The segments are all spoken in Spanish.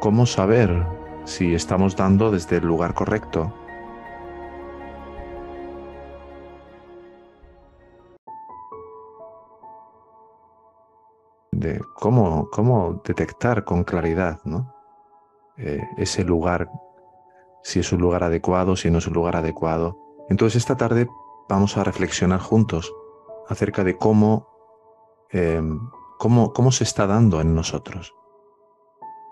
¿cómo saber si estamos dando desde el lugar correcto? De cómo, cómo detectar con claridad ¿no? Eh, ese lugar, si es un lugar adecuado, si no es un lugar adecuado. Entonces esta tarde vamos a reflexionar juntos acerca de cómo, em, cómo, cómo se está dando en nosotros.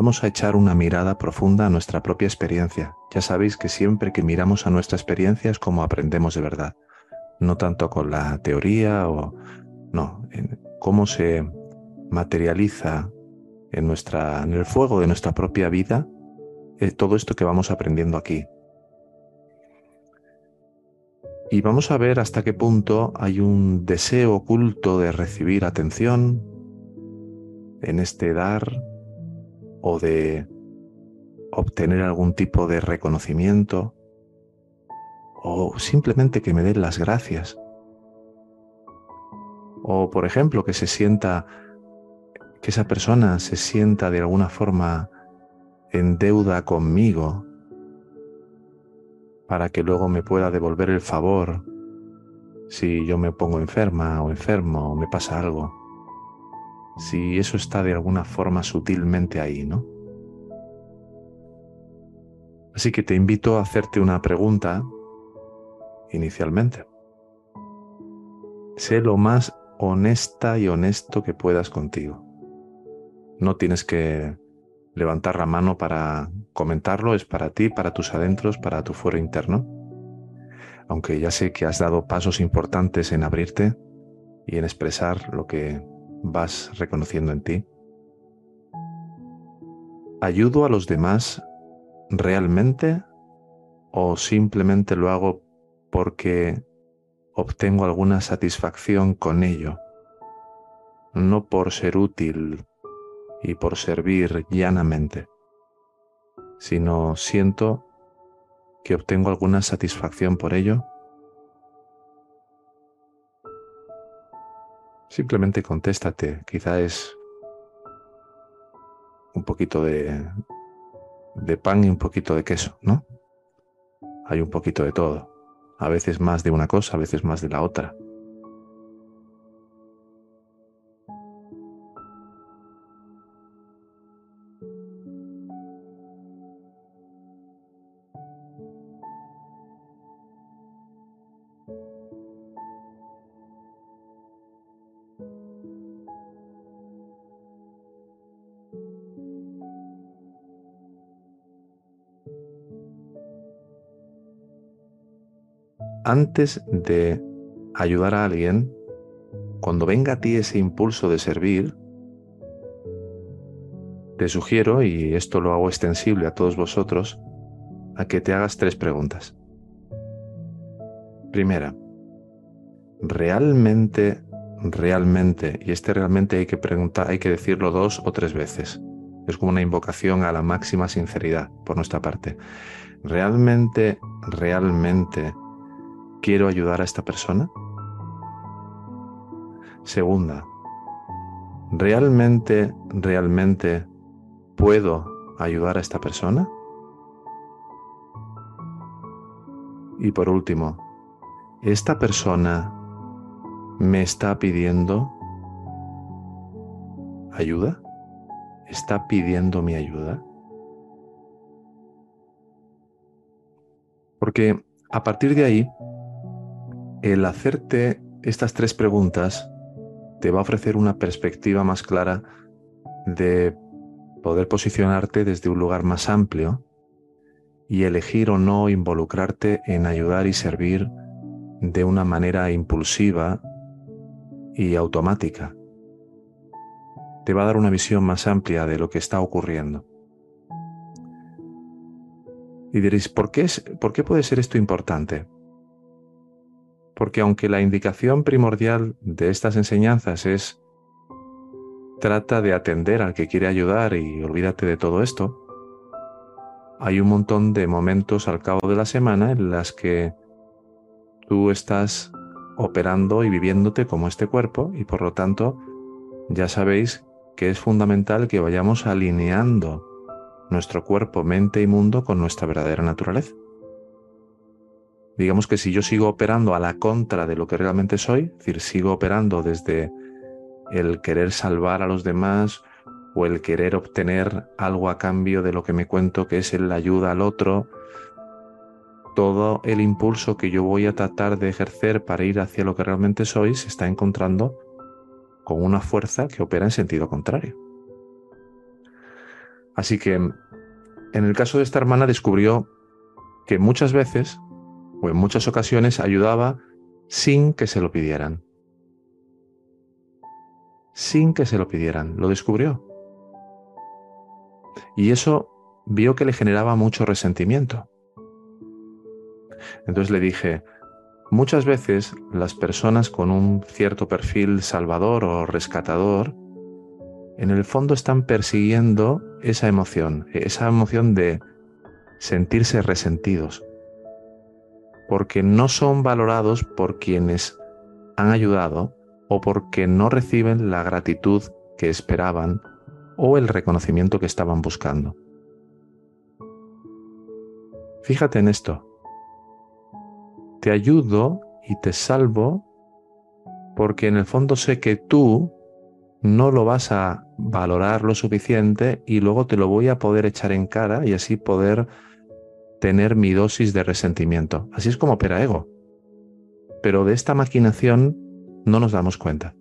Vamos a echar una mirada profunda a nuestra propia experiencia. Ya sabéis que siempre que miramos a nuestra experiencia es como aprendemos de verdad. No tanto con la teoría o... No, cómo se materializa en, nuestra, en el fuego de nuestra propia vida eh, todo esto que vamos aprendiendo aquí. Y vamos a ver hasta qué punto hay un deseo oculto de recibir atención en este dar o de obtener algún tipo de reconocimiento o simplemente que me den las gracias. O por ejemplo que se sienta, que esa persona se sienta de alguna forma en deuda conmigo para que luego me pueda devolver el favor si yo me pongo enferma o enfermo o me pasa algo si eso está de alguna forma sutilmente ahí, ¿no? Así que te invito a hacerte una pregunta inicialmente. Sé lo más honesta y honesto que puedas contigo. No tienes que levantar la mano para comentarlo, es para ti, para tus adentros, para tu fuero interno. Aunque ya sé que has dado pasos importantes en abrirte y en expresar lo que vas reconociendo en ti? ¿Ayudo a los demás realmente o simplemente lo hago porque obtengo alguna satisfacción con ello? No por ser útil y por servir llanamente, sino siento que obtengo alguna satisfacción por ello Simplemente contéstate, quizá es un poquito de, de pan y un poquito de queso, ¿no? Hay un poquito de todo, a veces más de una cosa, a veces más de la otra. Antes de ayudar a alguien, cuando venga a ti ese impulso de servir, te sugiero, y esto lo hago extensible a todos vosotros, a que te hagas tres preguntas. Primera, ¿realmente, realmente, y este realmente hay que preguntar, hay que decirlo dos o tres veces? Es como una invocación a la máxima sinceridad por nuestra parte. ¿Realmente, realmente ¿Quiero ayudar a esta persona? Segunda, ¿realmente, realmente puedo ayudar a esta persona? Y por último, ¿esta persona me está pidiendo ayuda? ¿Está pidiendo mi ayuda? Porque a partir de ahí el hacerte estas tres preguntas te va a ofrecer una perspectiva más clara de poder posicionarte desde un lugar más amplio y elegir o no involucrarte en ayudar y servir de una manera impulsiva y automática. Te va a dar una visión más amplia de lo que está ocurriendo. Y diréis, ¿por qué, es, ¿por qué puede ser esto importante? Porque aunque la indicación primordial de estas enseñanzas es trata de atender al que quiere ayudar y olvídate de todo esto, hay un montón de momentos al cabo de la semana en las que tú estás operando y viviéndote como este cuerpo y por lo tanto ya sabéis que es fundamental que vayamos alineando nuestro cuerpo, mente y mundo con nuestra verdadera naturaleza. Digamos que si yo sigo operando a la contra de lo que realmente soy, es decir, sigo operando desde el querer salvar a los demás o el querer obtener algo a cambio de lo que me cuento que es la ayuda al otro, todo el impulso que yo voy a tratar de ejercer para ir hacia lo que realmente soy se está encontrando con una fuerza que opera en sentido contrario. Así que en el caso de esta hermana descubrió que muchas veces o en muchas ocasiones ayudaba sin que se lo pidieran. Sin que se lo pidieran, lo descubrió. Y eso vio que le generaba mucho resentimiento. Entonces le dije, muchas veces las personas con un cierto perfil salvador o rescatador, en el fondo están persiguiendo esa emoción, esa emoción de sentirse resentidos, porque no son valorados por quienes han ayudado o porque no reciben la gratitud que esperaban o el reconocimiento que estaban buscando. Fíjate en esto. Te ayudo y te salvo porque en el fondo sé que tú no lo vas a valorar lo suficiente y luego te lo voy a poder echar en cara y así poder tener mi dosis de resentimiento. Así es como opera ego. Pero de esta maquinación no nos damos cuenta.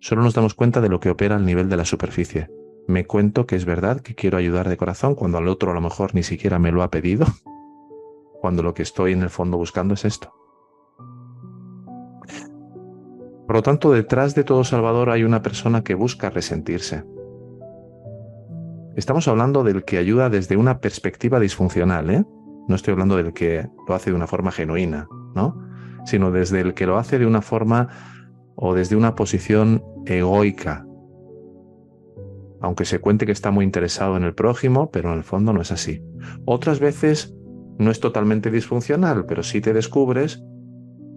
Solo nos damos cuenta de lo que opera al nivel de la superficie me cuento que es verdad que quiero ayudar de corazón cuando al otro a lo mejor ni siquiera me lo ha pedido, cuando lo que estoy en el fondo buscando es esto. Por lo tanto, detrás de todo Salvador hay una persona que busca resentirse. Estamos hablando del que ayuda desde una perspectiva disfuncional, ¿eh? No estoy hablando del que lo hace de una forma genuina, ¿no? Sino desde el que lo hace de una forma o desde una posición egoica, aunque se cuente que está muy interesado en el prójimo, pero en el fondo no es así. Otras veces no es totalmente disfuncional, pero sí te descubres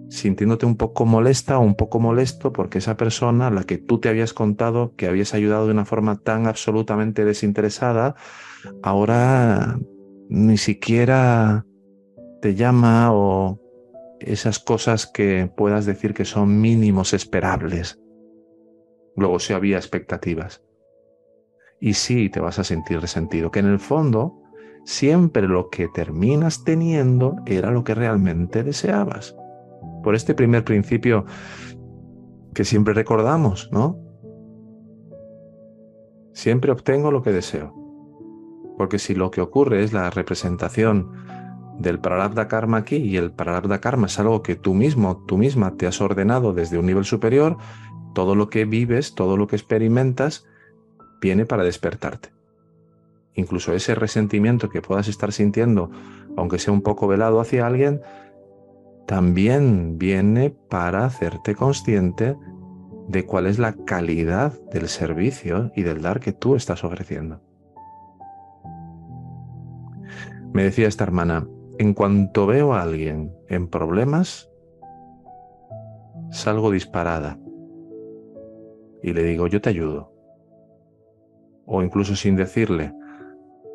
sintiéndote un poco molesta o un poco molesto porque esa persona a la que tú te habías contado que habías ayudado de una forma tan absolutamente desinteresada, ahora ni siquiera te llama o esas cosas que puedas decir que son mínimos esperables. Luego si había expectativas y sí te vas a sentir resentido, que en el fondo siempre lo que terminas teniendo era lo que realmente deseabas. Por este primer principio que siempre recordamos, ¿no? Siempre obtengo lo que deseo. Porque si lo que ocurre es la representación del prarabdha karma aquí y el prarabdha karma es algo que tú mismo, tú misma te has ordenado desde un nivel superior, todo lo que vives, todo lo que experimentas, viene para despertarte. Incluso ese resentimiento que puedas estar sintiendo, aunque sea un poco velado hacia alguien, también viene para hacerte consciente de cuál es la calidad del servicio y del dar que tú estás ofreciendo. Me decía esta hermana, en cuanto veo a alguien en problemas, salgo disparada y le digo, yo te ayudo o incluso sin decirle,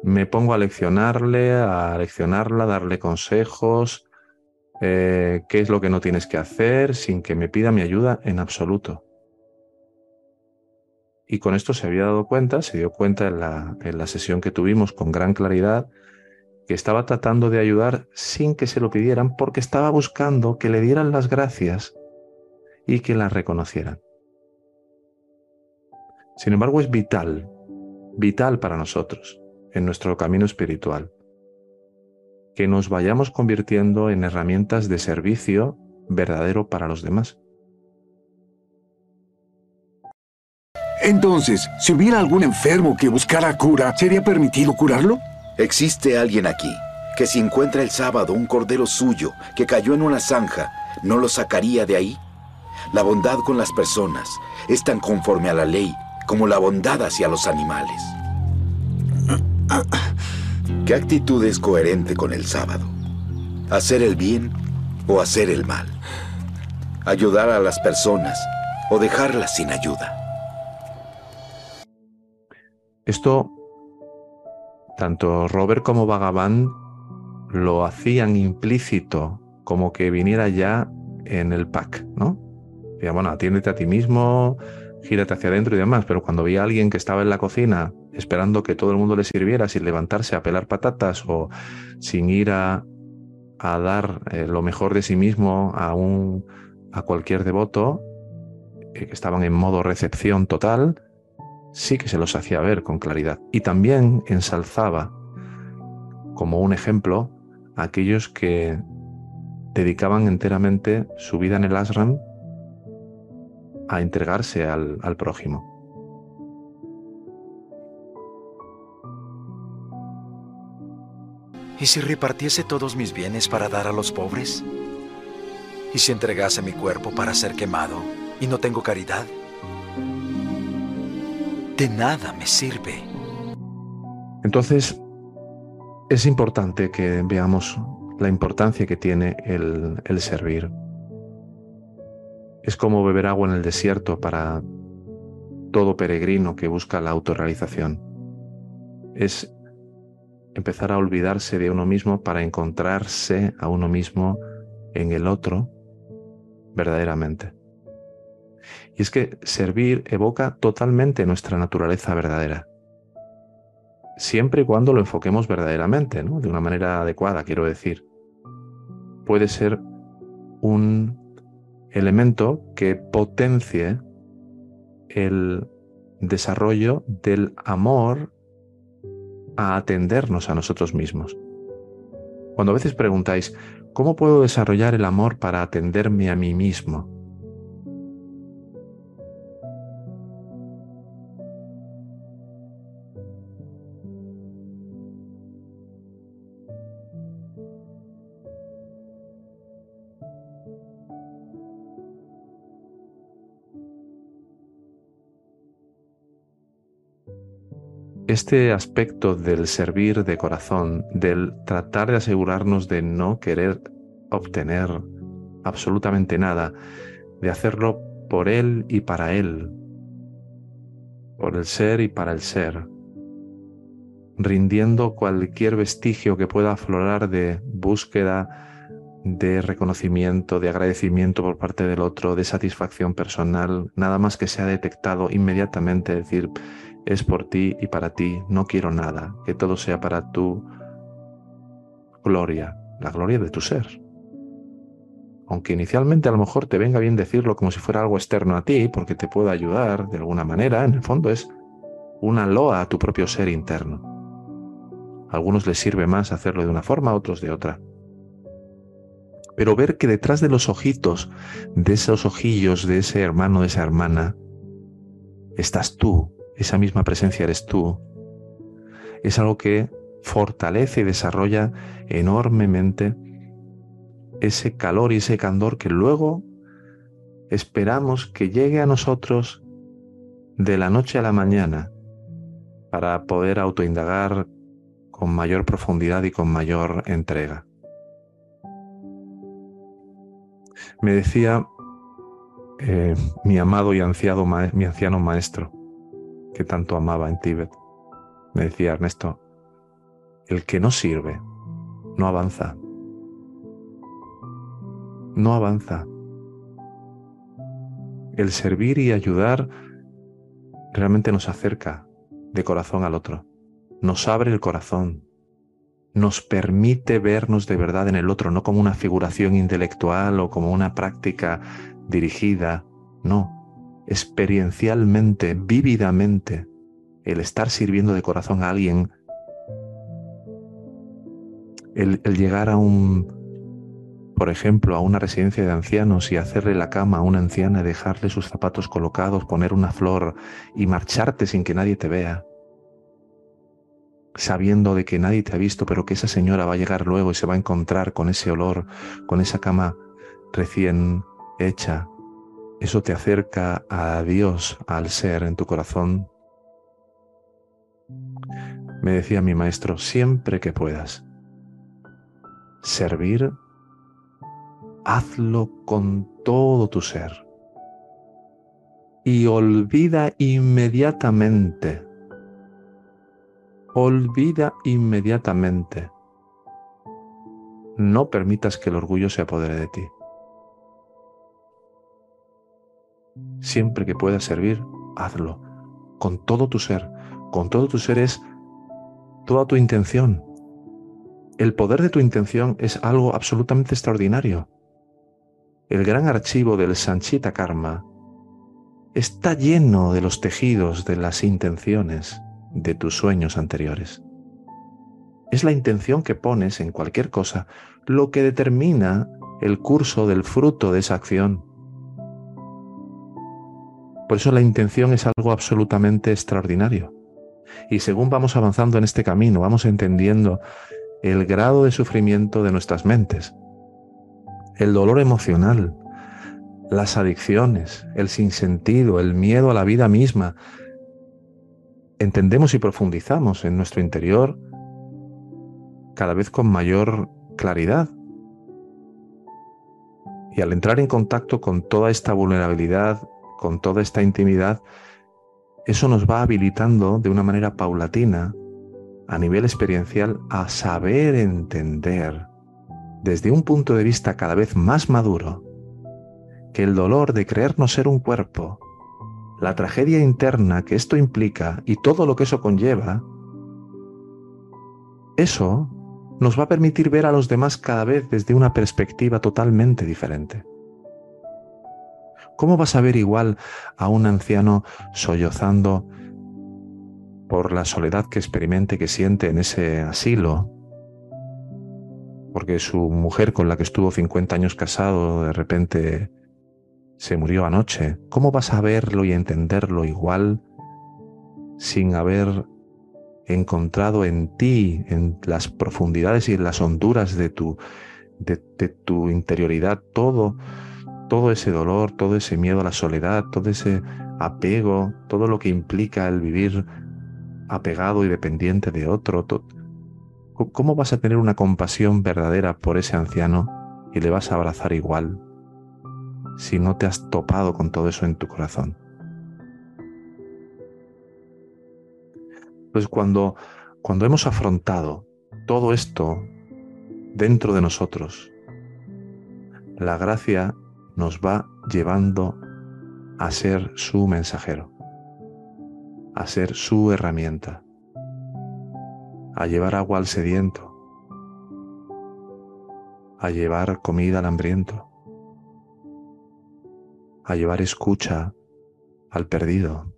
me pongo a leccionarle, a leccionarla, darle consejos, eh, qué es lo que no tienes que hacer, sin que me pida mi ayuda en absoluto. Y con esto se había dado cuenta, se dio cuenta en la, en la sesión que tuvimos con gran claridad, que estaba tratando de ayudar sin que se lo pidieran porque estaba buscando que le dieran las gracias y que las reconocieran. Sin embargo, es vital vital para nosotros en nuestro camino espiritual. Que nos vayamos convirtiendo en herramientas de servicio verdadero para los demás. Entonces, si hubiera algún enfermo que buscara cura, ¿sería permitido curarlo? Existe alguien aquí que si encuentra el sábado un cordero suyo que cayó en una zanja, ¿no lo sacaría de ahí? La bondad con las personas es tan conforme a la ley como la bondad hacia los animales. ¿Qué actitud es coherente con el sábado? ¿Hacer el bien o hacer el mal? ¿Ayudar a las personas o dejarlas sin ayuda? Esto tanto Robert como Vagabán lo hacían implícito, como que viniera ya en el pack, ¿no? Decía, bueno, atiéndete a ti mismo, gírate hacia adentro y demás, pero cuando veía a alguien que estaba en la cocina esperando que todo el mundo le sirviera sin levantarse a pelar patatas o sin ir a, dar eh, lo mejor de sí mismo a, un, a cualquier devoto, eh, que estaban en modo recepción total, sí que se los hacía ver con claridad. Y también ensalzaba como un ejemplo a aquellos que dedicaban enteramente su vida en el ashram a entregarse al, al prójimo. ¿Y si repartiese todos mis bienes para dar a los pobres? ¿Y si entregase mi cuerpo para ser quemado y no tengo caridad? De nada me sirve. Entonces, es importante que veamos la importancia que tiene el, el servir. Es como beber agua en el desierto para todo peregrino que busca la autorrealización. Es empezar a olvidarse de uno mismo para encontrarse a uno mismo en el otro verdaderamente. Y es que servir evoca totalmente nuestra naturaleza verdadera. Siempre y cuando lo enfoquemos verdaderamente, de una manera adecuada, quiero decir. Puede ser un elemento que potencie el desarrollo del amor a atendernos a nosotros mismos. Cuando a veces preguntáis, ¿cómo puedo desarrollar el amor para atenderme a mí mismo? Este aspecto del servir de corazón, del tratar de asegurarnos de no querer obtener absolutamente nada, de hacerlo por Él y para Él, por el ser y para el ser, rindiendo cualquier vestigio que pueda aflorar de búsqueda, de reconocimiento, de agradecimiento por parte del otro, de satisfacción personal, nada más que sea detectado inmediatamente, decir, es por ti y para ti, no quiero nada, que todo sea para tu gloria, la gloria de tu ser. Aunque inicialmente a lo mejor te venga bien decirlo como si fuera algo externo a ti, porque te puede ayudar de alguna manera, en el fondo es una loa a tu propio ser interno. A algunos les sirve más hacerlo de una forma, a otros de otra. Pero ver que detrás de los ojitos, de esos ojillos, de ese hermano, de esa hermana, estás tú, esa misma presencia eres tú, es algo que fortalece y desarrolla enormemente ese calor y ese candor que luego esperamos que llegue a nosotros de la noche a la mañana para poder autoindagar con mayor profundidad y con mayor entrega. Me decía eh, mi amado y mi anciano maestro, que tanto amaba en Tíbet. Me decía Ernesto, el que no sirve, no avanza. No avanza. El servir y ayudar realmente nos acerca de corazón al otro, nos abre el corazón, nos permite vernos de verdad en el otro, no como una figuración intelectual o como una práctica dirigida, no, experiencialmente, vívidamente, el estar sirviendo de corazón a alguien, el, llegar a un, por ejemplo, a una residencia de ancianos y hacerle la cama a una anciana, dejarle sus zapatos colocados, poner una flor y marcharte sin que nadie te vea, sabiendo de que nadie te ha visto, pero que esa señora va a llegar luego y se va a encontrar con ese olor, con esa cama recién hecha, eso te acerca a Dios, al ser en tu corazón. Me decía mi maestro, siempre que puedas servir, hazlo con todo tu ser. Y olvida inmediatamente olvida inmediatamente. No permitas que el orgullo se apodere de ti. Siempre que puedas servir, hazlo. Con todo tu ser. Con todo tu ser es toda tu intención. El poder de tu intención es algo absolutamente extraordinario. El gran archivo del Sanchita Karma está lleno de los tejidos de las intenciones de tus sueños anteriores. Es la intención que pones en cualquier cosa lo que determina el curso del fruto de esa acción. Por eso la intención es algo absolutamente extraordinario. Y según vamos avanzando en este camino, vamos entendiendo el grado de sufrimiento de nuestras mentes, el dolor emocional, las adicciones, el sinsentido, el miedo a la vida misma. Entendemos y profundizamos en nuestro interior cada vez con mayor claridad. Y al entrar en contacto con toda esta vulnerabilidad, con toda esta intimidad, eso nos va habilitando de una manera paulatina, a nivel experiencial, a saber entender desde un punto de vista cada vez más maduro que el dolor de creernos ser un cuerpo, la tragedia interna que esto implica y todo lo que eso conlleva, eso nos va a permitir ver a los demás cada vez desde una perspectiva totalmente diferente. ¿Cómo vas a ver igual a un anciano sollozando por la soledad que experimente, que siente en ese asilo? Porque su mujer con la que estuvo 50 años casado de repente se murió anoche. ¿Cómo vas a verlo y entenderlo igual sin haber encontrado en ti, en las profundidades y en las honduras de tu, de, tu interioridad, todo, todo ese dolor, todo ese miedo a la soledad, todo ese apego, todo lo que implica el vivir apegado y dependiente de otro. ¿Cómo vas a tener una compasión verdadera por ese anciano y le vas a abrazar igual si no te has topado con todo eso en tu corazón? Pues cuando, cuando hemos afrontado todo esto dentro de nosotros, la gracia nos va llevando a ser su mensajero, a ser su herramienta, a llevar agua al sediento, a llevar comida al hambriento, a llevar escucha al perdido,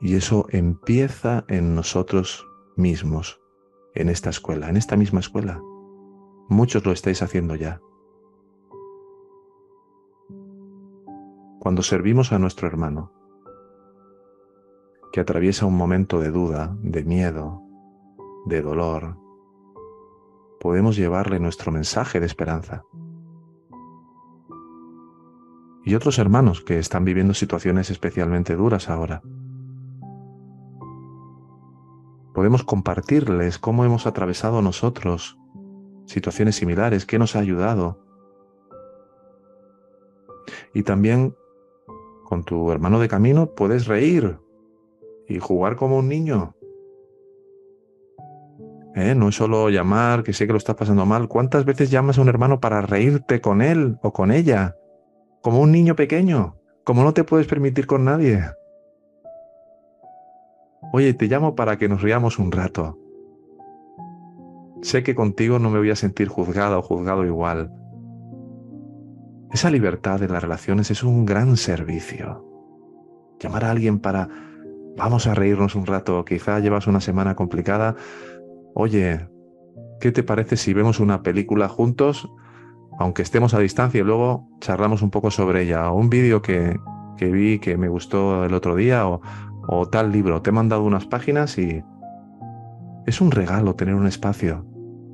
y eso empieza en nosotros mismos, en esta escuela, en esta misma escuela. Muchos lo estáis haciendo ya. Cuando servimos a nuestro hermano, que atraviesa un momento de duda, de miedo, de dolor, podemos llevarle nuestro mensaje de esperanza. Y otros hermanos que están viviendo situaciones especialmente duras ahora, podemos compartirles cómo hemos atravesado nosotros situaciones similares, qué nos ha ayudado. Y también con tu hermano de camino puedes reír y jugar como un niño. ¿Eh? No es solo llamar, que sé que lo estás pasando mal. ¿Cuántas veces llamas a un hermano para reírte con él o con ella? Como un niño pequeño, como no te puedes permitir con nadie. Oye, te llamo para que nos riamos un rato. Sé que contigo no me voy a sentir juzgada o juzgado igual. Esa libertad de las relaciones es un gran servicio. Llamar a alguien para vamos a reírnos un rato, quizá llevas una semana complicada. Oye, ¿qué te parece si vemos una película juntos, aunque estemos a distancia y luego charlamos un poco sobre ella? O un vídeo que, que vi que me gustó el otro día, o, o tal libro, te he mandado unas páginas y es un regalo tener un espacio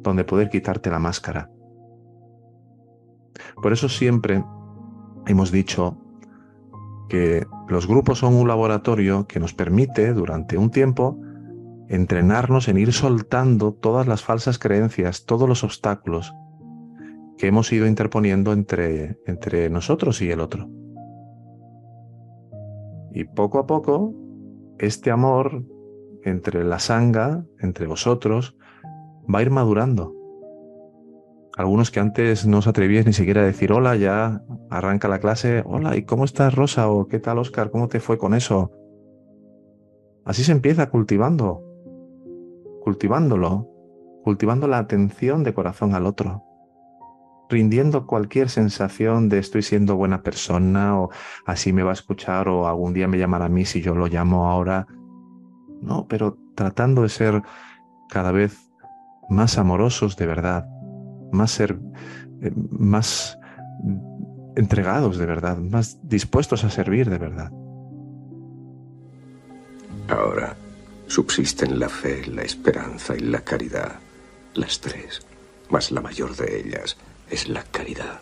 donde poder quitarte la máscara. Por eso siempre hemos dicho que los grupos son un laboratorio que nos permite durante un tiempo entrenarnos en ir soltando todas las falsas creencias, todos los obstáculos que hemos ido interponiendo entre, entre nosotros y el otro. Y poco a poco este amor entre la sanga, entre vosotros, va a ir madurando. Algunos que antes no os atrevíais ni siquiera a decir hola, ya arranca la clase, hola, ¿y cómo estás Rosa? o ¿qué tal Oscar? ¿Cómo te fue con eso? Así se empieza cultivando, cultivándolo, cultivando la atención de corazón al otro, rindiendo cualquier sensación de estoy siendo buena persona o así me va a escuchar o algún día me llamará a mí si yo lo llamo ahora. No, pero tratando de ser cada vez más amorosos de verdad, más ser eh, más entregados de verdad, más dispuestos a servir de verdad. Ahora subsisten la fe, la esperanza y la caridad, las tres, mas la mayor de ellas es la caridad.